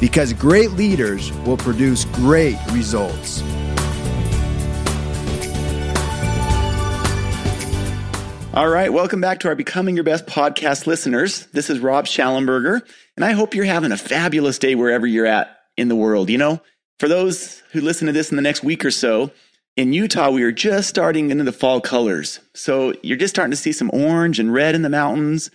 because great leaders will produce great results. All right, welcome back to our Becoming Your Best podcast listeners. This is Rob Shallenberger, and I hope you're having a fabulous day wherever you're at in the world. You know, for those who listen to this in the next week or so, in Utah, we are just starting into the fall colors. So you're just starting to see some orange and red in the mountains.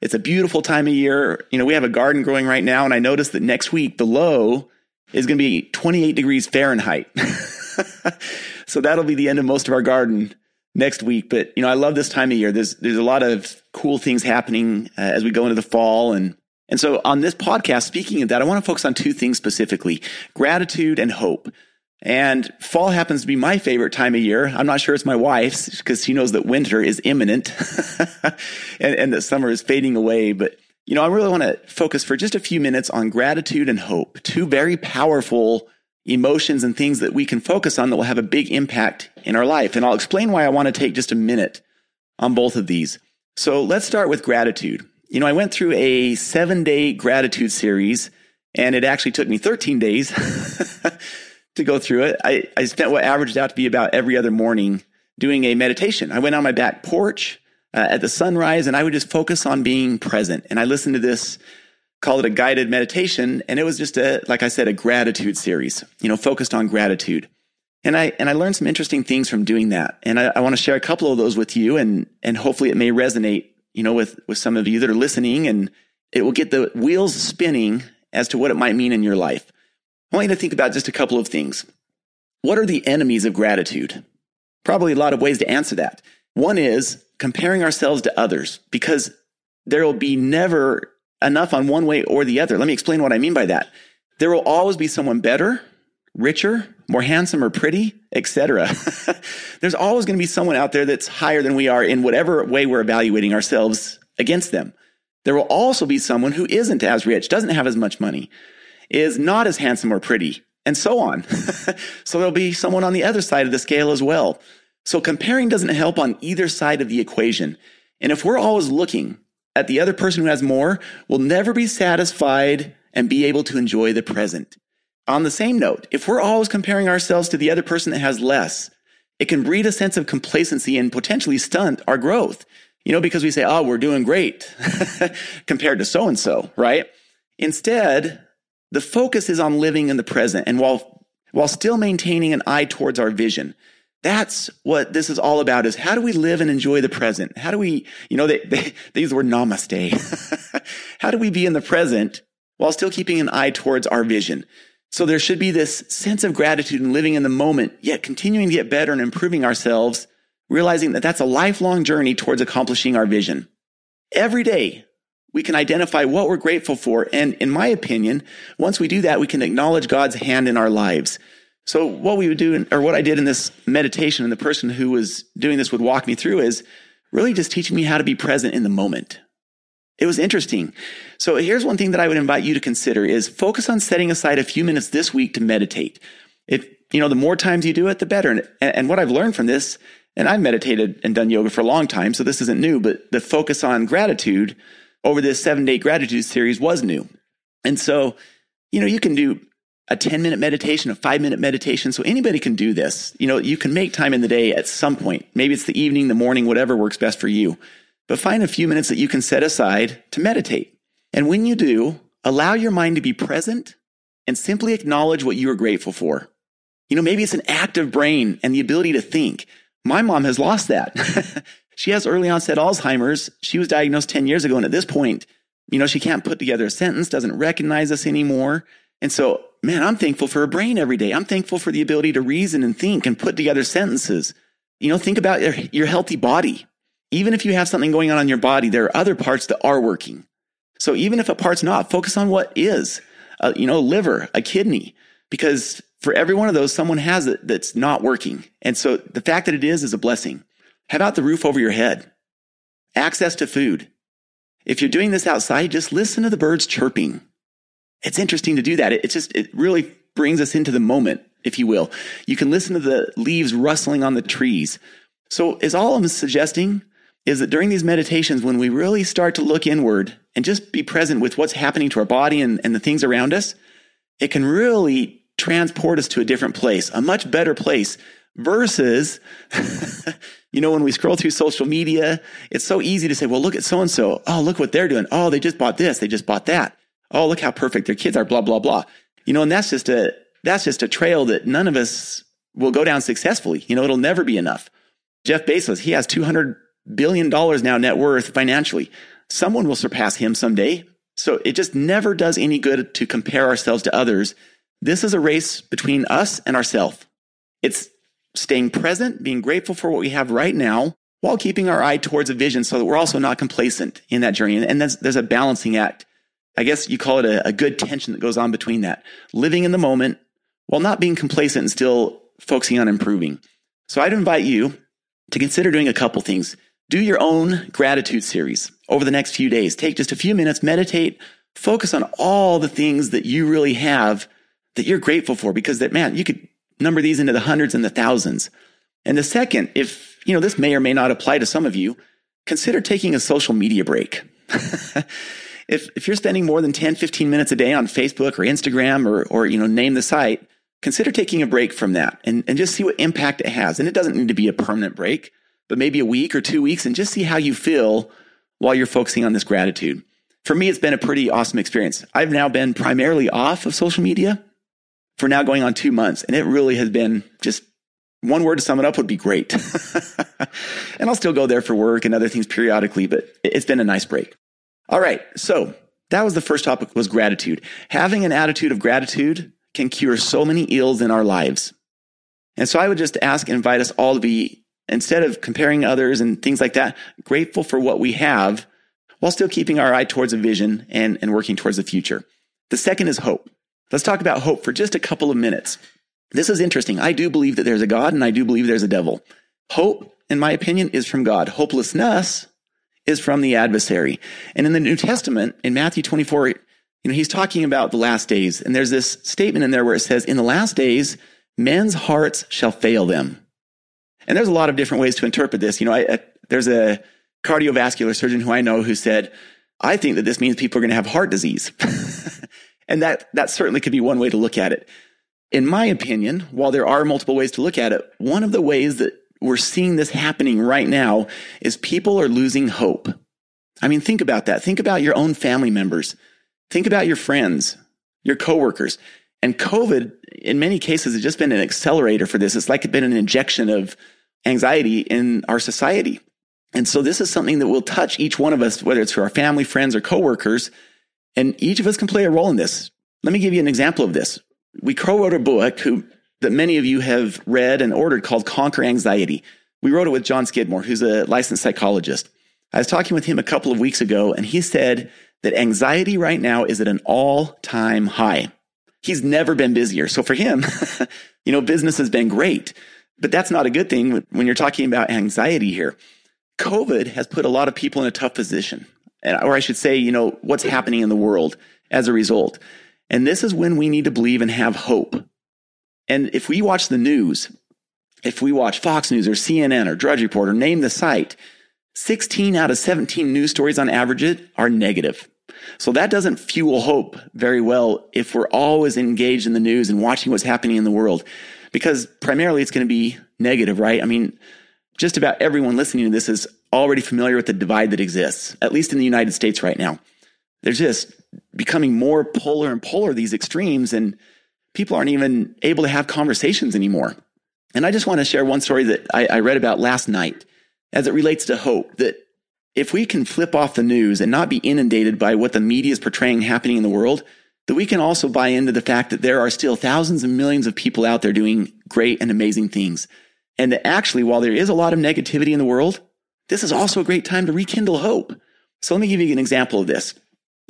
It's a beautiful time of year. You know, we have a garden growing right now, and I noticed that next week the low is going to be 28 degrees Fahrenheit. so that'll be the end of most of our garden next week. But you know, I love this time of year. There's there's a lot of cool things happening uh, as we go into the fall, and and so on this podcast, speaking of that, I want to focus on two things specifically: gratitude and hope. And fall happens to be my favorite time of year. I'm not sure it's my wife's because she knows that winter is imminent and, and that summer is fading away. But, you know, I really want to focus for just a few minutes on gratitude and hope, two very powerful emotions and things that we can focus on that will have a big impact in our life. And I'll explain why I want to take just a minute on both of these. So let's start with gratitude. You know, I went through a seven day gratitude series and it actually took me 13 days to go through it. I, I spent what averaged out to be about every other morning doing a meditation. I went on my back porch uh, at the sunrise and I would just focus on being present. And I listened to this, call it a guided meditation. And it was just a, like I said, a gratitude series, you know, focused on gratitude. And I, and I learned some interesting things from doing that. And I, I want to share a couple of those with you and, and hopefully it may resonate, you know, with, with some of you that are listening and it will get the wheels spinning as to what it might mean in your life. I want you to think about just a couple of things. What are the enemies of gratitude? Probably a lot of ways to answer that. One is comparing ourselves to others because there will be never enough on one way or the other. Let me explain what I mean by that. There will always be someone better, richer, more handsome or pretty, etc. There's always going to be someone out there that's higher than we are in whatever way we're evaluating ourselves against them. There will also be someone who isn't as rich, doesn't have as much money, is not as handsome or pretty, and so on. so there'll be someone on the other side of the scale as well. So comparing doesn't help on either side of the equation. And if we're always looking at the other person who has more, we'll never be satisfied and be able to enjoy the present. On the same note, if we're always comparing ourselves to the other person that has less, it can breed a sense of complacency and potentially stunt our growth. You know, because we say, oh, we're doing great compared to so and so, right? Instead, the focus is on living in the present and while, while still maintaining an eye towards our vision. That's what this is all about is how do we live and enjoy the present? How do we, you know, they, they, they use the word namaste. how do we be in the present while still keeping an eye towards our vision? So there should be this sense of gratitude and living in the moment, yet continuing to get better and improving ourselves, realizing that that's a lifelong journey towards accomplishing our vision. Every day, we can identify what we're grateful for. And in my opinion, once we do that, we can acknowledge God's hand in our lives. So what we would do, or what I did in this meditation, and the person who was doing this would walk me through is really just teaching me how to be present in the moment. It was interesting. So here's one thing that I would invite you to consider is focus on setting aside a few minutes this week to meditate. If, you know, the more times you do it, the better. And, and what I've learned from this, and I've meditated and done yoga for a long time, so this isn't new, but the focus on gratitude over this seven day gratitude series was new. And so, you know, you can do a 10 minute meditation, a five minute meditation. So anybody can do this. You know, you can make time in the day at some point. Maybe it's the evening, the morning, whatever works best for you. But find a few minutes that you can set aside to meditate. And when you do, allow your mind to be present and simply acknowledge what you are grateful for. You know, maybe it's an active brain and the ability to think. My mom has lost that. She has early onset Alzheimer's. She was diagnosed 10 years ago. And at this point, you know, she can't put together a sentence, doesn't recognize us anymore. And so, man, I'm thankful for her brain every day. I'm thankful for the ability to reason and think and put together sentences. You know, think about your, your healthy body. Even if you have something going on in your body, there are other parts that are working. So even if a part's not, focus on what is. a, you know, liver, a kidney, because for every one of those, someone has it that's not working. And so the fact that it is is a blessing. How about the roof over your head? Access to food. If you're doing this outside, just listen to the birds chirping. It's interesting to do that. It, it just, it really brings us into the moment, if you will. You can listen to the leaves rustling on the trees. So is all I'm suggesting is that during these meditations, when we really start to look inward and just be present with what's happening to our body and, and the things around us, it can really transport us to a different place, a much better place versus, you know, when we scroll through social media, it's so easy to say, well, look at so and so. Oh, look what they're doing. Oh, they just bought this. They just bought that. Oh, look how perfect their kids are, blah, blah, blah. You know, and that's just a, that's just a trail that none of us will go down successfully. You know, it'll never be enough. Jeff Bezos, he has 200 billion dollars now net worth financially. Someone will surpass him someday. So it just never does any good to compare ourselves to others. This is a race between us and ourselves. It's staying present, being grateful for what we have right now while keeping our eye towards a vision so that we're also not complacent in that journey. And there's, there's a balancing act. I guess you call it a, a good tension that goes on between that. Living in the moment while not being complacent and still focusing on improving. So I'd invite you to consider doing a couple things. Do your own gratitude series over the next few days. Take just a few minutes, meditate, focus on all the things that you really have that you're grateful for because that man, you could number these into the hundreds and the thousands. And the second, if you know, this may or may not apply to some of you, consider taking a social media break. if, if you're spending more than 10, 15 minutes a day on Facebook or Instagram or, or, you know, name the site, consider taking a break from that and, and just see what impact it has. And it doesn't need to be a permanent break but maybe a week or two weeks and just see how you feel while you're focusing on this gratitude. For me, it's been a pretty awesome experience. I've now been primarily off of social media for now going on two months. And it really has been just one word to sum it up would be great. and I'll still go there for work and other things periodically, but it's been a nice break. All right. So that was the first topic was gratitude. Having an attitude of gratitude can cure so many ills in our lives. And so I would just ask and invite us all to be instead of comparing others and things like that, grateful for what we have while still keeping our eye towards a vision and, and working towards the future. The second is hope. Let's talk about hope for just a couple of minutes. This is interesting. I do believe that there's a God and I do believe there's a devil. Hope, in my opinion, is from God. Hopelessness is from the adversary. And in the New Testament, in Matthew 24, you know, he's talking about the last days. And there's this statement in there where it says, in the last days, men's hearts shall fail them. And there's a lot of different ways to interpret this. You know, I, I, there's a cardiovascular surgeon who I know who said, I think that this means people are going to have heart disease. and that, that certainly could be one way to look at it. In my opinion, while there are multiple ways to look at it, one of the ways that we're seeing this happening right now is people are losing hope. I mean, think about that. Think about your own family members. Think about your friends, your coworkers. And COVID, in many cases, has just been an accelerator for this. It's like it's been an injection of anxiety in our society. And so this is something that will touch each one of us, whether it's for our family, friends, or coworkers. And each of us can play a role in this. Let me give you an example of this. We co-wrote a book who, that many of you have read and ordered called Conquer Anxiety. We wrote it with John Skidmore, who's a licensed psychologist. I was talking with him a couple of weeks ago, and he said that anxiety right now is at an all time high he's never been busier. So for him, you know, business has been great, but that's not a good thing when you're talking about anxiety here. COVID has put a lot of people in a tough position, or I should say, you know, what's happening in the world as a result. And this is when we need to believe and have hope. And if we watch the news, if we watch Fox News or CNN or Drudge Report or name the site, 16 out of 17 news stories on average are negative. So that doesn't fuel hope very well if we're always engaged in the news and watching what's happening in the world, because primarily it's going to be negative, right? I mean, just about everyone listening to this is already familiar with the divide that exists, at least in the United States right now. There's just becoming more polar and polar, these extremes, and people aren't even able to have conversations anymore. And I just want to share one story that I, I read about last night as it relates to hope that if we can flip off the news and not be inundated by what the media is portraying happening in the world, that we can also buy into the fact that there are still thousands and millions of people out there doing great and amazing things. And that actually, while there is a lot of negativity in the world, this is also a great time to rekindle hope. So let me give you an example of this.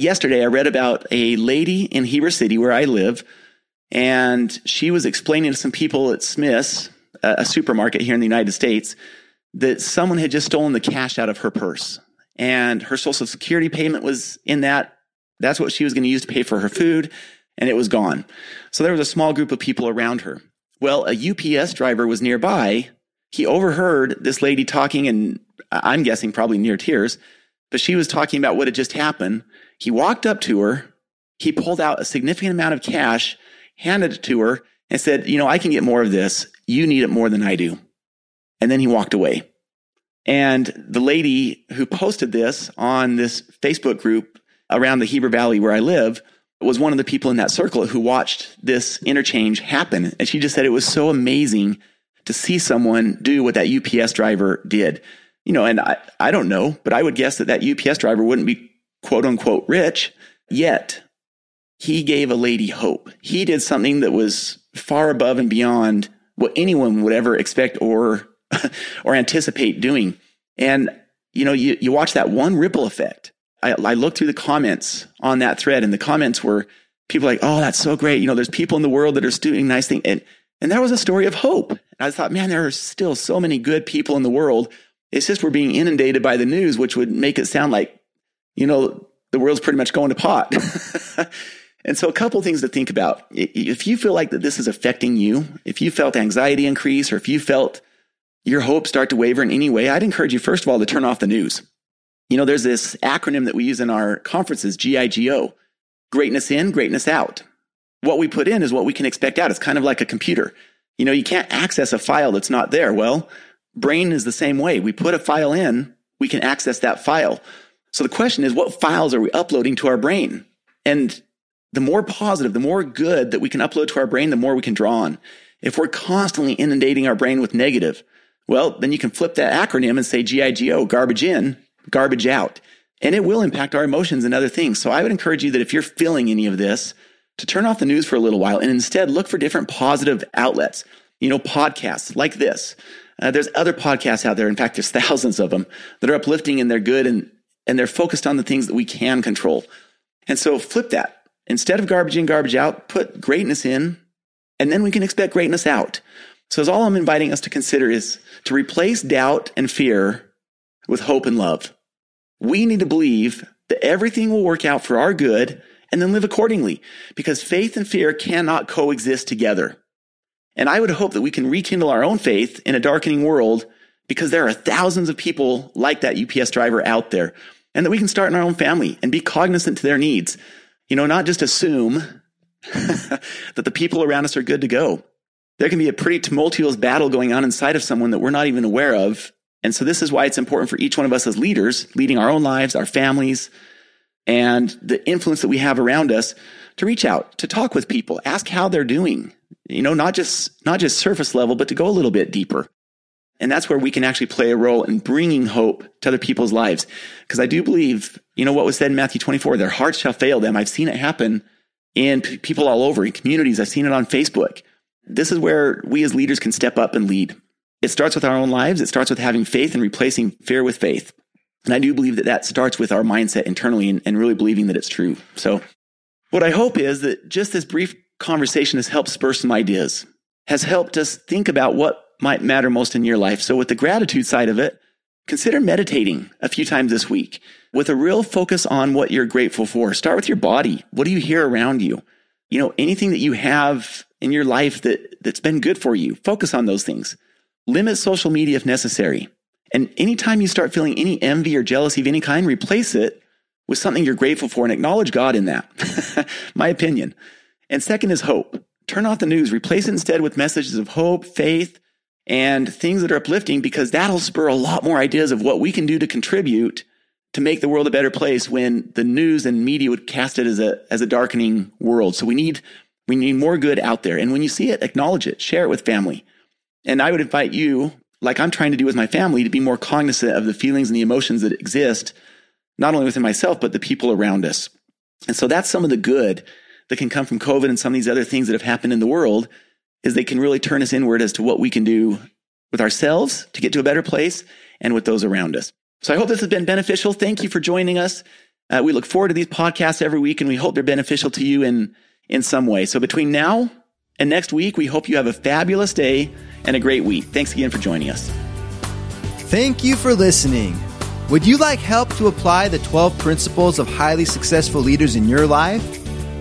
yesterday I read about a lady in Heber City where I live, and she was explaining to some people at Smith's, a supermarket here in the United States, that someone had just stolen the cash out of her purse. And her social security payment was in that. That's what she was going to use to pay for her food, and it was gone. So there was a small group of people around her. Well, a UPS driver was nearby. He overheard this lady talking, and I'm guessing probably near tears, but she was talking about what had just happened. He walked up to her. He pulled out a significant amount of cash, handed it to her, and said, You know, I can get more of this. You need it more than I do. And then he walked away. And the lady who posted this on this Facebook group around the Heber Valley where I live was one of the people in that circle who watched this interchange happen. And she just said it was so amazing to see someone do what that UPS driver did. You know, and I, I don't know, but I would guess that that UPS driver wouldn't be quote unquote rich yet. He gave a lady hope. He did something that was far above and beyond what anyone would ever expect or, or anticipate doing. And, you know, you, you watch that one ripple effect I, I looked through the comments on that thread and the comments were people like, Oh, that's so great. You know, there's people in the world that are doing nice things. And, and that was a story of hope. And I thought, man, there are still so many good people in the world. It's just we're being inundated by the news, which would make it sound like, you know, the world's pretty much going to pot. and so a couple things to think about. If you feel like that this is affecting you, if you felt anxiety increase or if you felt your hopes start to waver in any way, I'd encourage you, first of all, to turn off the news. You know, there's this acronym that we use in our conferences, GIGO greatness in, greatness out. What we put in is what we can expect out. It's kind of like a computer. You know, you can't access a file that's not there. Well, brain is the same way. We put a file in, we can access that file. So the question is, what files are we uploading to our brain? And the more positive, the more good that we can upload to our brain, the more we can draw on. If we're constantly inundating our brain with negative, well, then you can flip that acronym and say GIGO, garbage in, garbage out. And it will impact our emotions and other things. So I would encourage you that if you're feeling any of this, to turn off the news for a little while and instead look for different positive outlets. You know, podcasts like this. Uh, there's other podcasts out there. In fact, there's thousands of them that are uplifting and they're good and, and they're focused on the things that we can control. And so flip that. Instead of garbage in, garbage out, put greatness in, and then we can expect greatness out. So, all I'm inviting us to consider is to replace doubt and fear with hope and love. We need to believe that everything will work out for our good and then live accordingly because faith and fear cannot coexist together. And I would hope that we can rekindle our own faith in a darkening world because there are thousands of people like that UPS driver out there and that we can start in our own family and be cognizant to their needs. You know, not just assume that the people around us are good to go. There can be a pretty tumultuous battle going on inside of someone that we're not even aware of and so this is why it's important for each one of us as leaders, leading our own lives, our families, and the influence that we have around us to reach out, to talk with people, ask how they're doing. You know, not just, not just surface level, but to go a little bit deeper. And that's where we can actually play a role in bringing hope to other people's lives. Because I do believe, you know, what was said in Matthew 24, their hearts shall fail them. I've seen it happen in p- people all over, in communities. I've seen it on Facebook. This is where we as leaders can step up and lead. It starts with our own lives. It starts with having faith and replacing fear with faith. And I do believe that that starts with our mindset internally and, and really believing that it's true. So what I hope is that just this brief conversation has helped spur some ideas, has helped us think about what might matter most in your life. So with the gratitude side of it, consider meditating a few times this week with a real focus on what you're grateful for. Start with your body. What do you hear around you? You know, anything that you have in your life that, that's been good for you, focus on those things. Limit social media if necessary. And anytime you start feeling any envy or jealousy of any kind, replace it with something you're grateful for and acknowledge God in that. My opinion. And second is hope. Turn off the news, replace it instead with messages of hope, faith, and things that are uplifting because that'll spur a lot more ideas of what we can do to contribute to make the world a better place when the news and media would cast it as a as a darkening world. So we need we need more good out there. And when you see it, acknowledge it, share it with family. And I would invite you, like I'm trying to do with my family, to be more cognizant of the feelings and the emotions that exist, not only within myself, but the people around us. And so that's some of the good that can come from COVID and some of these other things that have happened in the world is they can really turn us inward as to what we can do with ourselves to get to a better place and with those around us. So I hope this has been beneficial. Thank you for joining us. Uh, we look forward to these podcasts every week and we hope they're beneficial to you in, in some way. So between now and next week, we hope you have a fabulous day and a great week. Thanks again for joining us. Thank you for listening. Would you like help to apply the 12 principles of highly successful leaders in your life,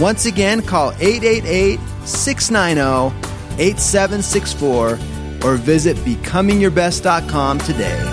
Once again, call 888 690 8764 or visit becomingyourbest.com today.